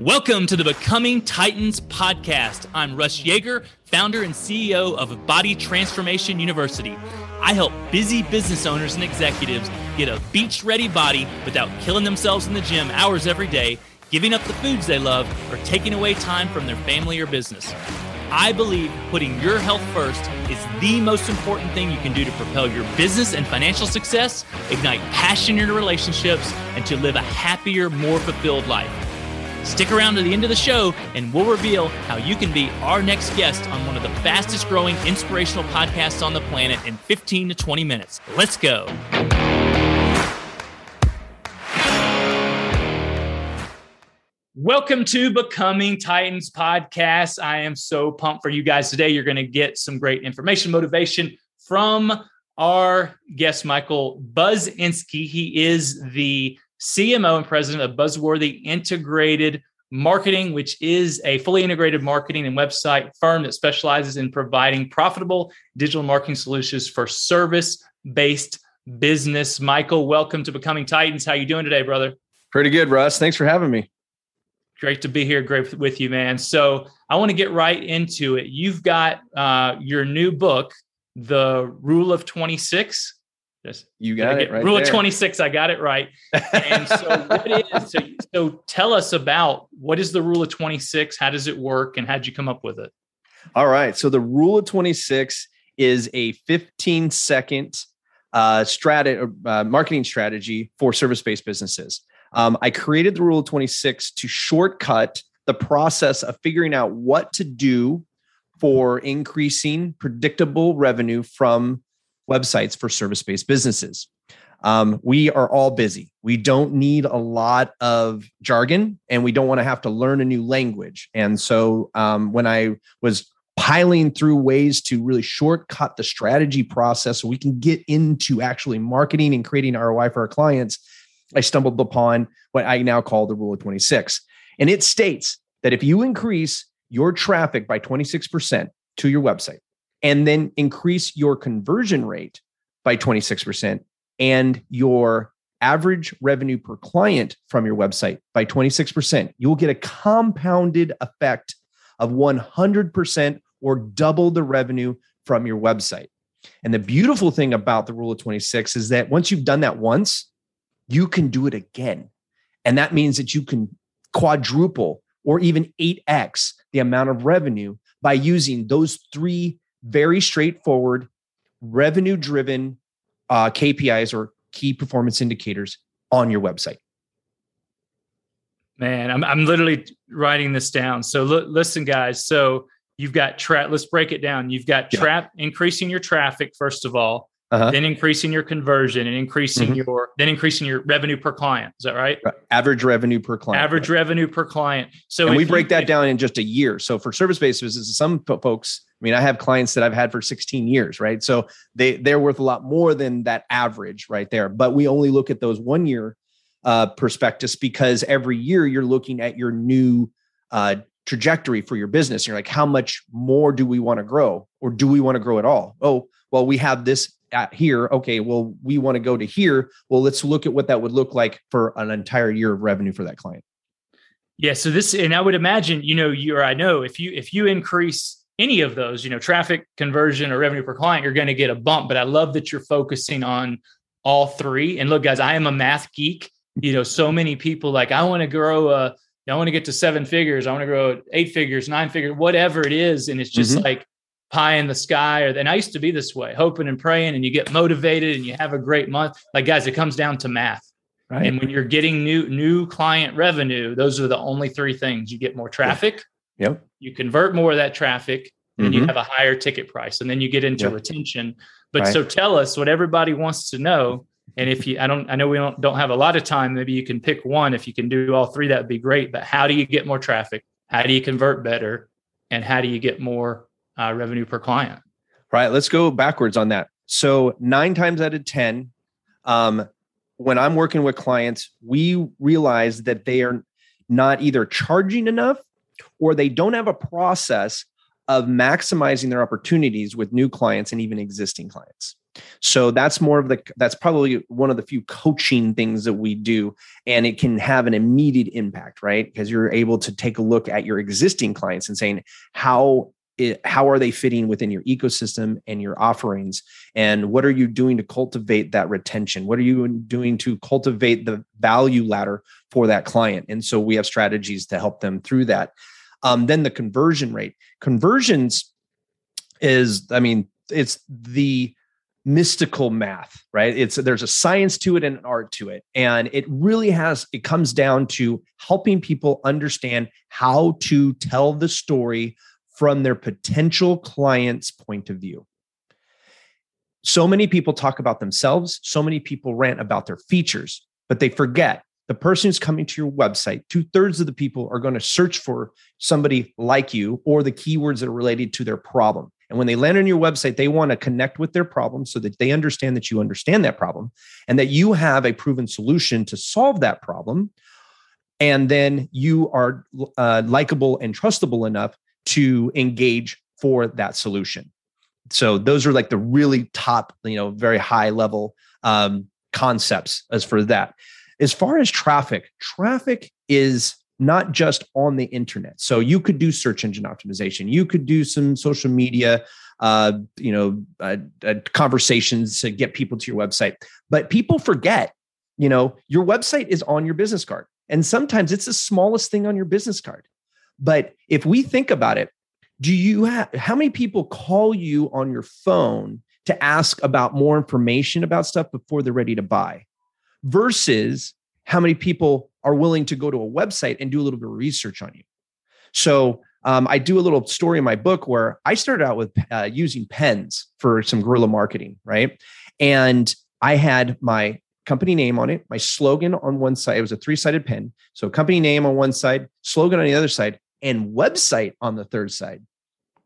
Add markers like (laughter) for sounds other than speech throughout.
Welcome to the Becoming Titans podcast. I'm Russ Yeager, founder and CEO of Body Transformation University. I help busy business owners and executives get a beach ready body without killing themselves in the gym hours every day, giving up the foods they love, or taking away time from their family or business. I believe putting your health first is the most important thing you can do to propel your business and financial success, ignite passion in your relationships, and to live a happier, more fulfilled life. Stick around to the end of the show, and we'll reveal how you can be our next guest on one of the fastest growing inspirational podcasts on the planet in 15 to 20 minutes. Let's go. Welcome to Becoming Titans podcast. I am so pumped for you guys today. You're going to get some great information, motivation from our guest, Michael Buzinski. He is the CMO and president of Buzzworthy Integrated Marketing, which is a fully integrated marketing and website firm that specializes in providing profitable digital marketing solutions for service-based business. Michael, welcome to Becoming Titans. How you doing today, brother? Pretty good, Russ. Thanks for having me. Great to be here. Great with you, man. So I want to get right into it. You've got uh, your new book, The Rule of 26. Yes, you got it right. Rule there. of 26. I got it right. And so, what (laughs) is, so, so tell us about what is the rule of 26? How does it work? And how'd you come up with it? All right. So, the rule of 26 is a 15 second uh, strategy, uh, marketing strategy for service based businesses. Um, I created the rule of 26 to shortcut the process of figuring out what to do for increasing predictable revenue from websites for service based businesses. Um, we are all busy. We don't need a lot of jargon and we don't want to have to learn a new language. And so um, when I was piling through ways to really shortcut the strategy process so we can get into actually marketing and creating ROI for our clients, I stumbled upon what I now call the rule of 26. And it states that if you increase your traffic by 26% to your website and then increase your conversion rate by 26% and your average revenue per client from your website by 26%, you will get a compounded effect of 100% or double the revenue from your website. And the beautiful thing about the rule of 26 is that once you've done that once, you can do it again. And that means that you can quadruple or even 8x the amount of revenue by using those three very straightforward, revenue driven uh, KPIs or key performance indicators on your website. Man, I'm, I'm literally writing this down. So l- listen, guys. So you've got trap. Let's break it down. You've got trap yeah. increasing your traffic first of all uh-huh. then increasing your conversion and increasing mm-hmm. your then increasing your revenue per client. Is that right? Average revenue per client. Average right. revenue per client. So and we break you, that down in just a year. So for service-based businesses, some folks, I mean, I have clients that I've had for 16 years, right? So they they're worth a lot more than that average right there. But we only look at those one year uh, prospectus because every year you're looking at your new uh, trajectory for your business. You're like, how much more do we want to grow, or do we want to grow at all? Oh, well, we have this at here. Okay, well, we want to go to here. Well, let's look at what that would look like for an entire year of revenue for that client. Yeah. So this, and I would imagine, you know, you or I know if you if you increase any of those, you know, traffic conversion or revenue per client, you're going to get a bump. But I love that you're focusing on all three. And look, guys, I am a math geek. You know, so many people like I want to grow a I want to get to seven figures. I want to grow eight figures, nine figures, whatever it is. And it's just mm-hmm. like pie in the sky or and I used to be this way, hoping and praying and you get motivated and you have a great month. Like guys, it comes down to math. Right. And when you're getting new new client revenue, those are the only three things. You get more traffic. Yep. You convert more of that traffic and mm-hmm. you have a higher ticket price and then you get into yep. retention. But right. so tell us what everybody wants to know and if you I don't I know we don't don't have a lot of time, maybe you can pick one if you can do all three that would be great, but how do you get more traffic? How do you convert better? And how do you get more uh, revenue per client. Right. Let's go backwards on that. So nine times out of 10, um, when I'm working with clients, we realize that they are not either charging enough or they don't have a process of maximizing their opportunities with new clients and even existing clients. So that's more of the that's probably one of the few coaching things that we do and it can have an immediate impact, right? Because you're able to take a look at your existing clients and saying how it, how are they fitting within your ecosystem and your offerings? And what are you doing to cultivate that retention? What are you doing to cultivate the value ladder for that client? And so we have strategies to help them through that. Um, then the conversion rate. Conversions is i mean it's the mystical math right? It's there's a science to it and an art to it. And it really has it comes down to helping people understand how to tell the story from their potential client's point of view. So many people talk about themselves, so many people rant about their features, but they forget the person who's coming to your website, two thirds of the people are going to search for somebody like you or the keywords that are related to their problem. And when they land on your website, they want to connect with their problem so that they understand that you understand that problem and that you have a proven solution to solve that problem. And then you are uh, likable and trustable enough to engage for that solution. So those are like the really top, you know, very high level um, concepts as for that. As far as traffic, traffic is not just on the internet. So you could do search engine optimization. You could do some social media, uh, you know, uh, uh, conversations to get people to your website. But people forget, you know, your website is on your business card, and sometimes it's the smallest thing on your business card. But if we think about it, do you have how many people call you on your phone to ask about more information about stuff before they're ready to buy versus how many people are willing to go to a website and do a little bit of research on you? So um, I do a little story in my book where I started out with uh, using pens for some guerrilla marketing, right? And I had my company name on it, my slogan on one side. It was a three sided pen. So company name on one side, slogan on the other side, and website on the third side,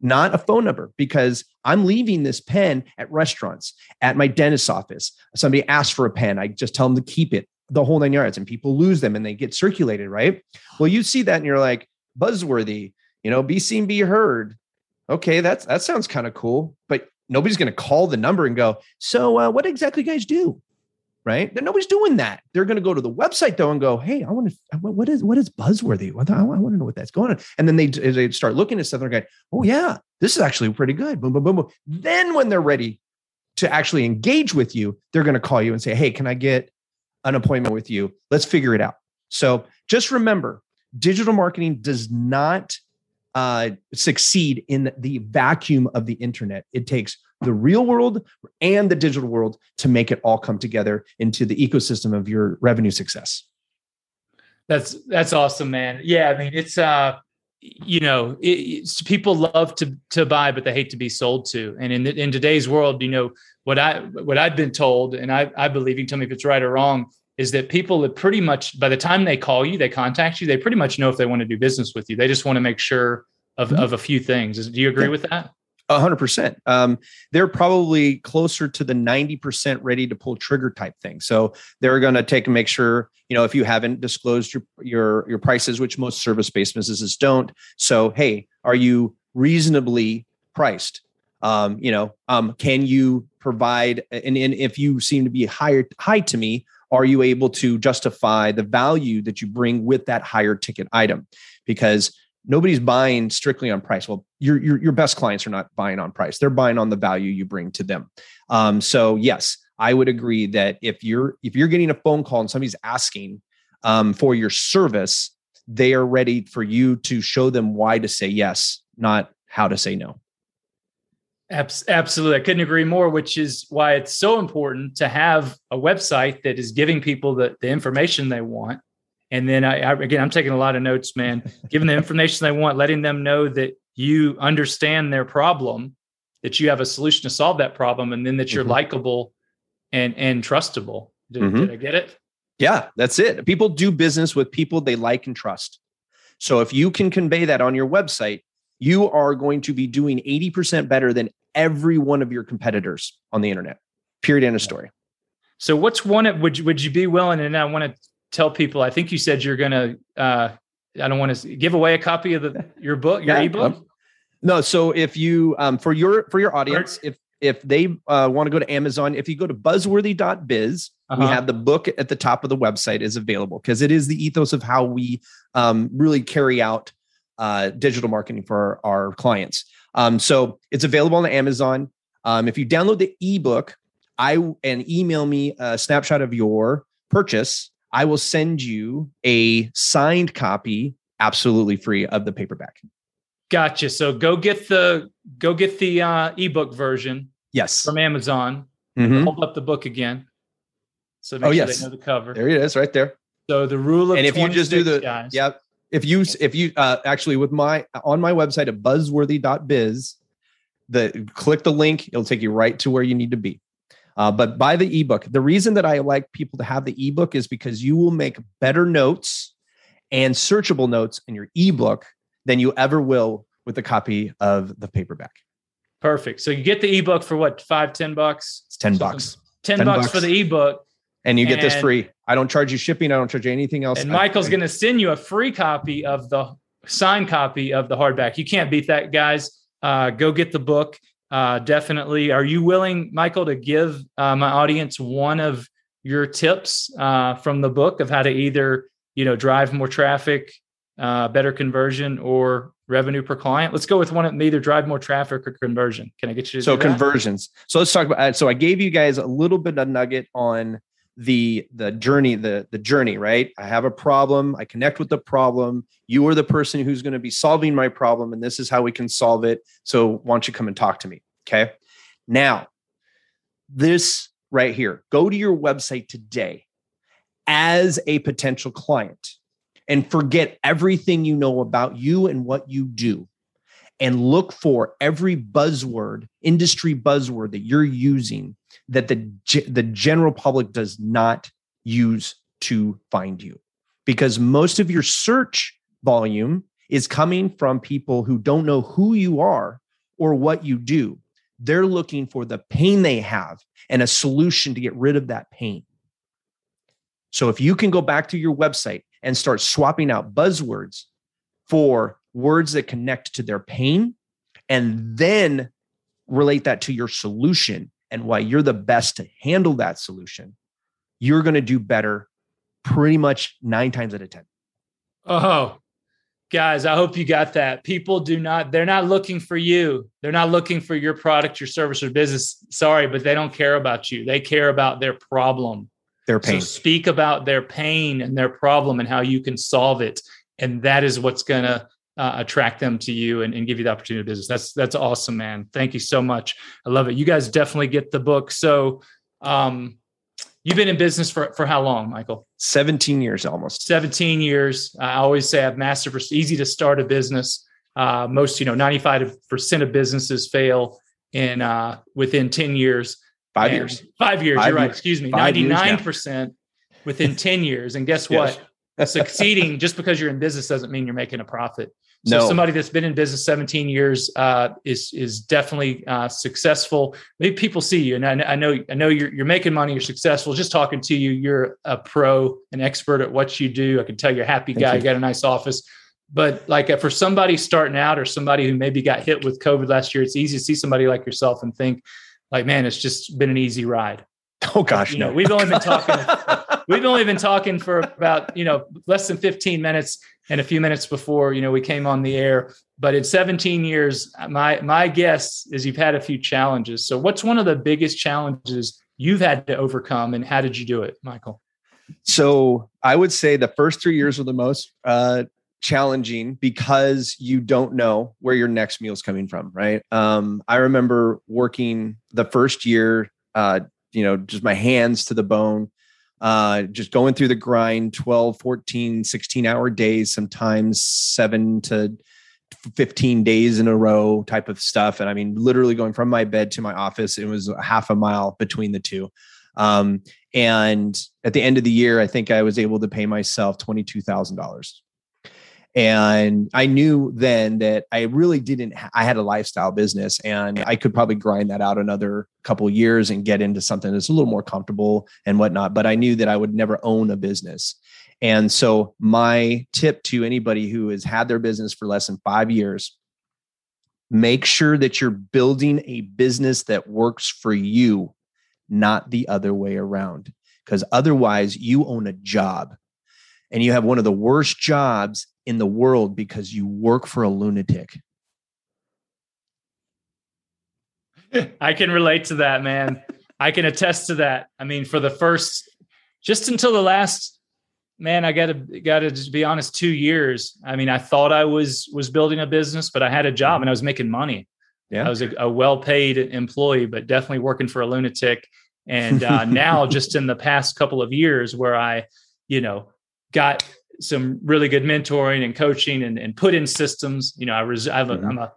not a phone number, because I'm leaving this pen at restaurants, at my dentist's office. Somebody asks for a pen, I just tell them to keep it the whole nine yards, and people lose them and they get circulated, right? Well, you see that and you're like, buzzworthy, you know, be seen, be heard. Okay, that's that sounds kind of cool, but nobody's going to call the number and go, so uh, what exactly guys do? Right? Then nobody's doing that. They're going to go to the website though and go, "Hey, I want to. What is what is buzzworthy? I want to know what that's going on." And then they they start looking at stuff. They're going, "Oh yeah, this is actually pretty good." Boom, boom, boom, boom. Then when they're ready to actually engage with you, they're going to call you and say, "Hey, can I get an appointment with you? Let's figure it out." So just remember, digital marketing does not uh, succeed in the vacuum of the internet. It takes the real world and the digital world to make it all come together into the ecosystem of your revenue success. That's that's awesome, man. Yeah, I mean it's uh you know it, people love to to buy but they hate to be sold to and in in today's world you know what i what i've been told and i i believe you can tell me if it's right or wrong is that people that pretty much by the time they call you they contact you they pretty much know if they want to do business with you they just want to make sure of, mm-hmm. of a few things do you agree yeah. with that hundred percent. Um, they're probably closer to the 90% ready to pull trigger type thing. So they're going to take and make sure, you know, if you haven't disclosed your, your, your prices, which most service-based businesses don't. So, Hey, are you reasonably priced? Um, you know, um, can you provide, and, and if you seem to be higher, high to me, are you able to justify the value that you bring with that higher ticket item? Because nobody's buying strictly on price. Well, your, your, your best clients are not buying on price. They're buying on the value you bring to them. Um, so yes, I would agree that if you're if you're getting a phone call and somebody's asking um, for your service, they are ready for you to show them why to say yes, not how to say no. Absolutely. I couldn't agree more, which is why it's so important to have a website that is giving people the, the information they want and then I, I, again, I'm taking a lot of notes, man. Giving the information they want, letting them know that you understand their problem, that you have a solution to solve that problem, and then that you're mm-hmm. likable and and trustable. Did, mm-hmm. did I get it? Yeah, that's it. People do business with people they like and trust. So if you can convey that on your website, you are going to be doing 80% better than every one of your competitors on the internet. Period. End of story. So what's one would you, would you be willing and I want to tell people? I think you said you're going to. Uh, I don't want to give away a copy of the your book, your (laughs) yeah, ebook. No, so if you um, for your for your audience, if if they uh, want to go to Amazon, if you go to buzzworthy.biz, uh-huh. we have the book at the top of the website is available because it is the ethos of how we um, really carry out uh, digital marketing for our, our clients. Um, so it's available on Amazon. Um, if you download the ebook, I and email me a snapshot of your purchase, I will send you a signed copy, absolutely free of the paperback. Gotcha. So go get the go get the uh, ebook version. Yes, from Amazon. Mm-hmm. Hold up the book again. So make oh, sure yes. they know the cover. There it is, right there. So the rule of and if you just do the guys, yeah, if you if you uh, actually with my on my website at buzzworthy.biz, the click the link, it'll take you right to where you need to be. Uh, but buy the ebook. The reason that I like people to have the ebook is because you will make better notes and searchable notes in your ebook than you ever will with a copy of the paperback. Perfect. So you get the ebook for what, five, ten bucks? It's 10 bucks. 10, 10 bucks, bucks, for the ebook. And you get and, this free. I don't charge you shipping. I don't charge you anything else. And Michael's going to send you a free copy of the signed copy of the hardback. You can't beat that, guys. Uh, go get the book. Uh, definitely. Are you willing, Michael, to give uh, my audience one of your tips uh, from the book of how to either, you know, drive more traffic, uh, better conversion, or revenue per client? Let's go with one of either drive more traffic or conversion. Can I get you? so conversions. So let's talk about. So I gave you guys a little bit of nugget on the the journey the the journey right? I have a problem i connect with the problem you are the person who's going to be solving my problem and this is how we can solve it so why don't you come and talk to me okay? Now this right here go to your website today as a potential client and forget everything you know about you and what you do and look for every buzzword industry buzzword that you're using that the the general public does not use to find you. Because most of your search volume is coming from people who don't know who you are or what you do. They're looking for the pain they have and a solution to get rid of that pain. So if you can go back to your website and start swapping out buzzwords for words that connect to their pain and then relate that to your solution and why you're the best to handle that solution, you're going to do better pretty much nine times out of 10. Oh, guys, I hope you got that. People do not, they're not looking for you. They're not looking for your product, your service, or business. Sorry, but they don't care about you. They care about their problem. Their pain. So speak about their pain and their problem and how you can solve it. And that is what's going to uh, attract them to you and, and give you the opportunity of business. That's that's awesome, man. Thank you so much. I love it. You guys definitely get the book. So, um, you've been in business for for how long, Michael? Seventeen years, almost. Seventeen years. I always say I've mastered. For, easy to start a business. Uh, most, you know, ninety five percent of businesses fail in uh, within ten years. Five and years. Five years. Five you're right. Excuse me. Ninety nine percent within ten years. And guess (laughs) what? Succeeding just because you're in business doesn't mean you're making a profit. So no. somebody that's been in business 17 years uh, is is definitely uh, successful. Maybe people see you, and I, I, know I know you're you're making money. You're successful. Just talking to you, you're a pro, an expert at what you do. I can tell you're a happy guy. You. you got a nice office. But like for somebody starting out, or somebody who maybe got hit with COVID last year, it's easy to see somebody like yourself and think, like, man, it's just been an easy ride. Oh gosh, you no. Know, we've only been talking. (laughs) (laughs) we've only been talking for about you know less than 15 minutes and a few minutes before you know we came on the air. But in 17 years my my guess is you've had a few challenges. So what's one of the biggest challenges you've had to overcome and how did you do it michael? So i would say the first three years were the most uh, challenging because you don't know where your next meal is coming from right? Um, i remember working the first year uh, you know just my hands to the bone uh, just going through the grind 12 14 16 hour days sometimes 7 to 15 days in a row type of stuff. And i mean literally going from my bed to my office it was half a mile between the two. Um, and at the end of the year i think i was able to pay myself $22000 and i knew then that i really didn't ha- i had a lifestyle business and i could probably grind that out another couple years and get into something that's a little more comfortable and whatnot but i knew that i would never own a business and so my tip to anybody who has had their business for less than five years Make sure that you're building a business that works for you, not the other way around. Because otherwise, you own a job and you have one of the worst jobs in the world because you work for a lunatic. I can relate to that, man. I can attest to that. I mean, for the first, just until the last, man, I got to got to just be honest, two years. I mean, I thought I was was building a business, but I had a job and I was making money. Yeah, I was a, a well paid employee, but definitely working for a lunatic. And uh, (laughs) now, just in the past couple of years, where I, you know, got some really good mentoring and coaching and, and put in systems. You know, I res- I'm, mm-hmm. I'm a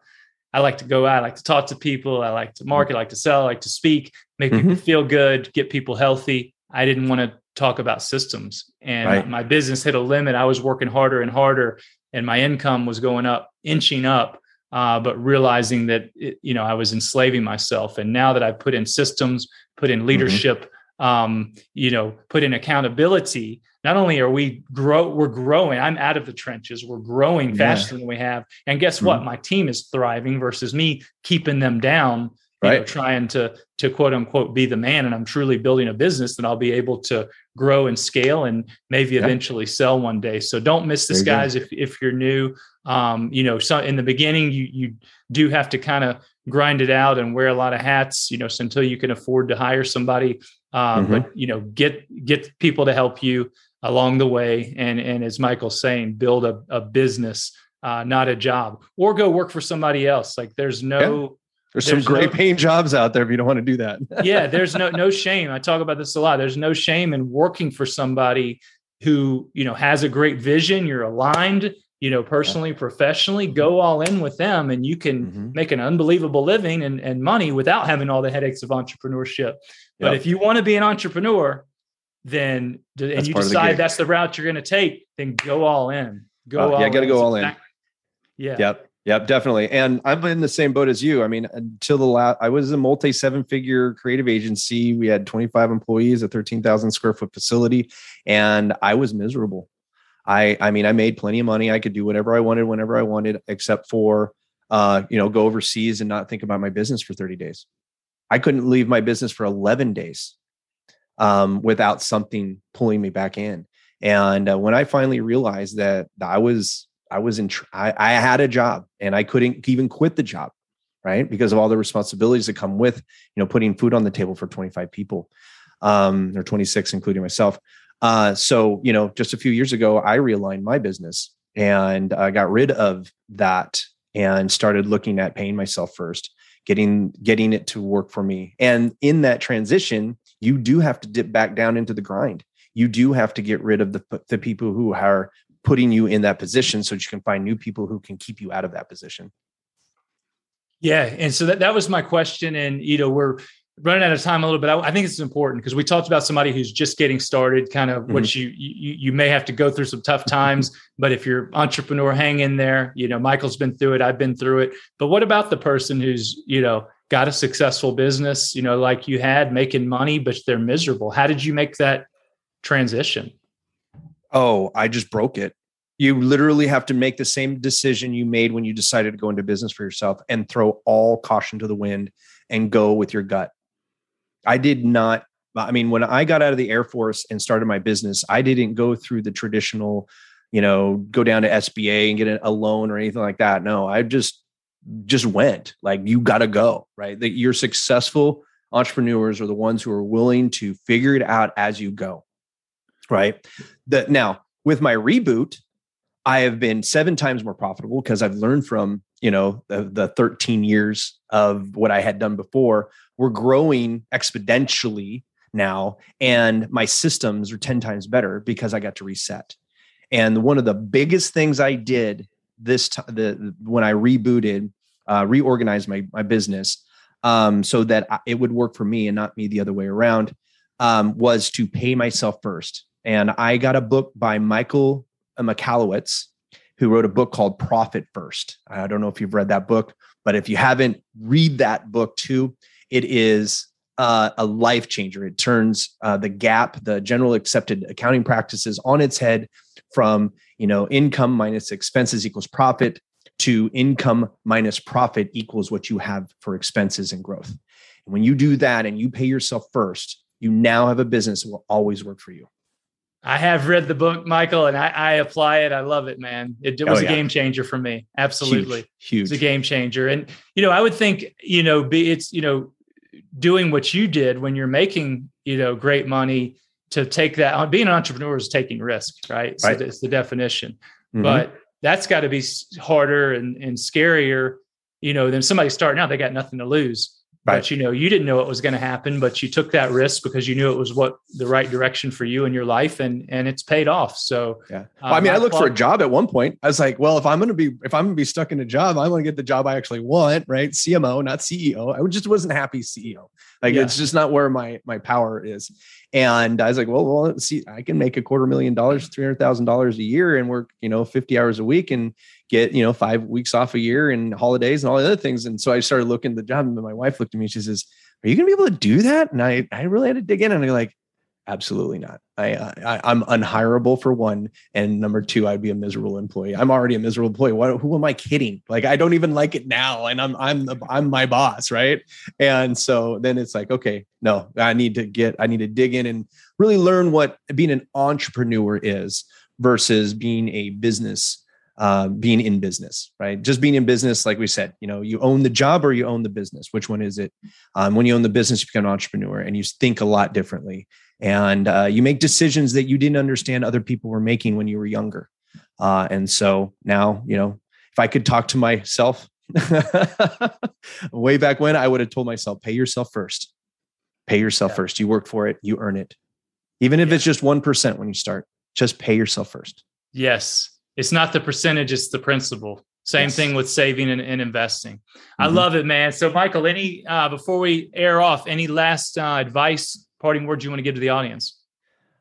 I like to go out, I like to talk to people, I like to market, I like to sell, I like to speak, make mm-hmm. people feel good, get people healthy. I didn't want to talk about systems. And right. my business hit a limit. I was working harder and harder, and my income was going up, inching up. Uh, but realizing that it, you know I was enslaving myself, and now that I put in systems, put in mm-hmm. leadership, mm-hmm um, you know, put in accountability. Not only are we grow, we're growing. I'm out of the trenches. We're growing faster yeah. than we have. And guess mm-hmm. what? My team is thriving versus me keeping them down. right. Know, trying to to quote unquote be the man. And I'm truly building a business that I'll be able to grow and scale and maybe yeah. eventually sell one day. So don't miss this, guys. If if you're new, um, you know, so in the beginning you you do have to kind of grind it out and wear a lot of hats, you know, so until you can afford to hire somebody um, mm-hmm. but you know get get people to help you along the way and and as michael's saying build a, a business uh, not a job or go work for somebody else like there's no yeah. there's, there's, some great no, paying jobs out there if you don't want to do that (laughs) yeah there's no no shame i talk about this a lot there's no shame in working for somebody who you know has a great vision you're aligned you know personally professionally go all in with them and you can mm-hmm. make an unbelievable living and, and money without having all the headaches of entrepreneurship but yep. if you want to be an entrepreneur, then and that's you decide that's the route you're going to take, then go all in. Go uh, yeah, got to go all in. Yeah. Yep. Yep. Definitely. And I'm in the same boat as you. I mean, until the last, I was a multi seven figure creative agency. We had 25 employees, a 13,000 square foot facility, and I was miserable. I, I mean, I made plenty of money. I could do whatever I wanted, whenever I wanted, except for, uh, you know, go overseas and not think about my business for 30 days. I couldn't leave my business for 11 days um, without something pulling me back in. And uh, when I finally realized that I was, I was in, tr- I, I had a job and I couldn't even quit the job, right? Because of all the responsibilities that come with, you know, putting food on the table for 25 people um, or 26, including myself. Uh, so, you know, just a few years ago, I realigned my business and I got rid of that and started looking at paying myself first getting getting it to work for me and in that transition you do have to dip back down into the grind you do have to get rid of the, the people who are putting you in that position so that you can find new people who can keep you out of that position yeah and so that, that was my question and you know we're running out of time a little bit. I, I think it's important because we talked about somebody who's just getting started, kind of mm-hmm. what you, you you may have to go through some tough times. (laughs) but if you're entrepreneur, hang in there. You know, Michael's been through it. I've been through it. But what about the person who's you know got a successful business, you know, like you had, making money, but they're miserable? How did you make that transition? Oh, I just broke it. You literally have to make the same decision you made when you decided to go into business for yourself and throw all caution to the wind and go with your gut I did not. I mean, when I got out of the Air Force and started my business, I didn't go through the traditional, you know, go down to SBA and get a loan or anything like that. No, I just just went. Like you got to go, right? That you're successful entrepreneurs are the ones who are willing to figure it out as you go, right? That now with my reboot, I have been seven times more profitable because I've learned from you know the, the 13 years of what I had done before. We're growing exponentially now, and my systems are 10 times better because I got to reset. And one of the biggest things I did this time, the when I rebooted, uh, reorganized my my business um, so that it would work for me and not me the other way around, um, was to pay myself first. And I got a book by Michael Michalowicz, who wrote a book called Profit First. I don't know if you've read that book, but if you haven't, read that book too. It is uh, a life changer. It turns uh, the GAAP, the general accepted accounting practices, on its head from you know income minus expenses equals profit to income minus profit equals what you have for expenses and growth. And when you do that and you pay yourself first, you now have a business that will always work for you. I have read the book, Michael, and I, I apply it. I love it, man. It, it was oh, yeah. a game changer for me. Absolutely. Huge, huge. It's a game changer. And, you know, I would think, you know, be it's, you know, doing what you did when you're making, you know, great money to take that on being an entrepreneur is taking risk, right? So right. it's the definition. Mm-hmm. But that's got to be harder and, and scarier, you know, than somebody starting out. They got nothing to lose. Right. But you know, you didn't know what was going to happen, but you took that risk because you knew it was what the right direction for you in your life, and and it's paid off. So yeah, well, uh, I mean, I looked for a job at one point. I was like, well, if I'm going to be if I'm going to be stuck in a job, I want to get the job I actually want, right? CMO, not CEO. I just wasn't happy CEO. Like yeah. it's just not where my my power is. And I was like, well, well, see, I can make a quarter million dollars, three hundred thousand dollars a year, and work, you know, fifty hours a week, and get, you know, five weeks off a year, and holidays, and all the other things. And so I started looking at the job, and my wife looked at me. She says, "Are you going to be able to do that?" And I, I really had to dig in, and I'm like, Absolutely not. I, I I'm unhireable for one, and number two, I'd be a miserable employee. I'm already a miserable employee. What, who am I kidding? Like I don't even like it now, and I'm I'm I'm my boss, right? And so then it's like, okay, no, I need to get, I need to dig in and really learn what being an entrepreneur is versus being a business uh, being in business, right? Just being in business, like we said, you know, you own the job or you own the business. Which one is it? Um, when you own the business, you become an entrepreneur and you think a lot differently and uh, you make decisions that you didn't understand other people were making when you were younger. Uh, and so now, you know, if I could talk to myself (laughs) way back when, I would have told myself, pay yourself first. Pay yourself yeah. first. You work for it, you earn it. Even if yeah. it's just 1% when you start, just pay yourself first. Yes. It's not the percentage, it's the principle. Same yes. thing with saving and, and investing. Mm-hmm. I love it, man. So, Michael, any uh, before we air off, any last uh, advice parting words you want to give to the audience?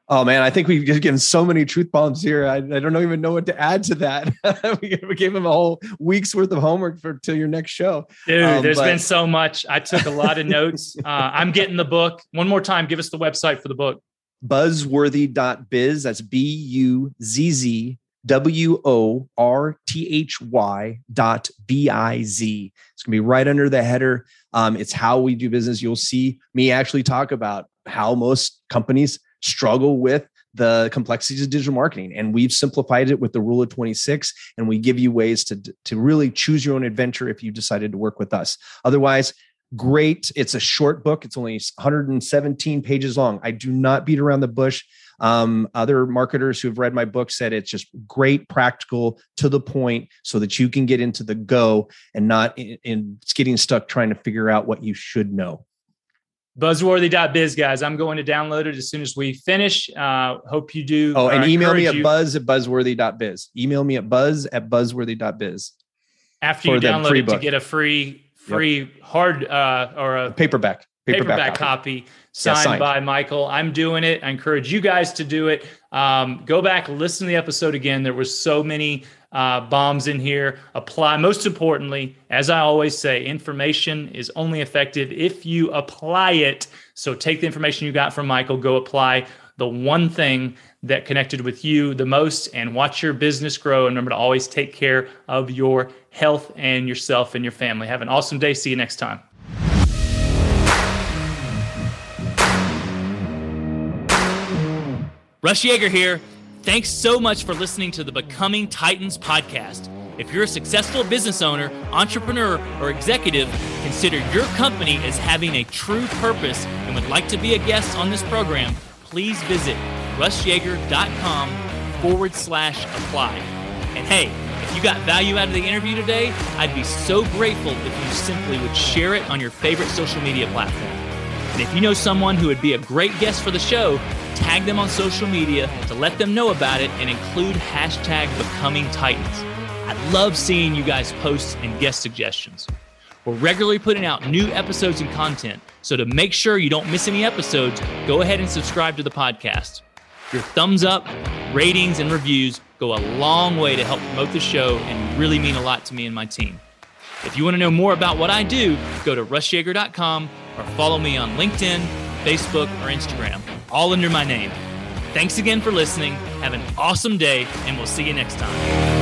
Oh man, I think we've just given so many truth bombs here. I, I don't even know what to add to that. (laughs) we, we, gave him a whole week's worth of homework for till your next show. Dude, um, there's but... been so much. I took a lot of notes. (laughs) Uh, I'm getting the book. One more time, give us the website for the book. Buzzworthy.biz. That's B U Z Z W O R T H Y dot B I Z. It's going to be right under the header. Um, it's how we do business. You'll see me actually talk about how most companies struggle with the complexities of digital marketing. And we've simplified it with the rule of 26 and we give you ways to to really choose your own adventure if you decided to work with us. Otherwise great it's a short book it's only 117 pages long. I do not beat around the bush. Um, other marketers who have read my book said it's just great practical to the point so that you can get into the go and not in, in getting stuck trying to figure out what you should know buzzworthy.biz guys i'm going to download it as soon as we finish uh hope you do oh and email me at you. buzz at buzzworthy.biz email me at buzz at buzzworthy.biz after you download it book. to get a free free yep. hard uh or a paperback paperback, paperback copy. copy signed, yeah, signed, by michael i'm doing it i encourage you guys to do it um, go back listen to the episode again there were so many uh, bombs in here. Apply. Most importantly, as I always say, information is only effective if you apply it. So take the information you got from Michael, go apply the one thing that connected with you the most, and watch your business grow. And remember to always take care of your health and yourself and your family. Have an awesome day. See you next time. Russ Yeager here. Thanks so much for listening to the Becoming Titans podcast. If you're a successful business owner, entrepreneur, or executive, consider your company as having a true purpose and would like to be a guest on this program, please visit russyeager.com forward slash apply. And hey, if you got value out of the interview today, I'd be so grateful if you simply would share it on your favorite social media platform. And if you know someone who would be a great guest for the show, tag them on social media to let them know about it and include hashtag becoming titans. I love seeing you guys post and guest suggestions. We're regularly putting out new episodes and content, so to make sure you don't miss any episodes, go ahead and subscribe to the podcast. Your thumbs up, ratings, and reviews go a long way to help promote the show and really mean a lot to me and my team. If you want to know more about what I do, go to russyeager.com or follow me on LinkedIn, Facebook, or Instagram all under my name. Thanks again for listening. Have an awesome day, and we'll see you next time.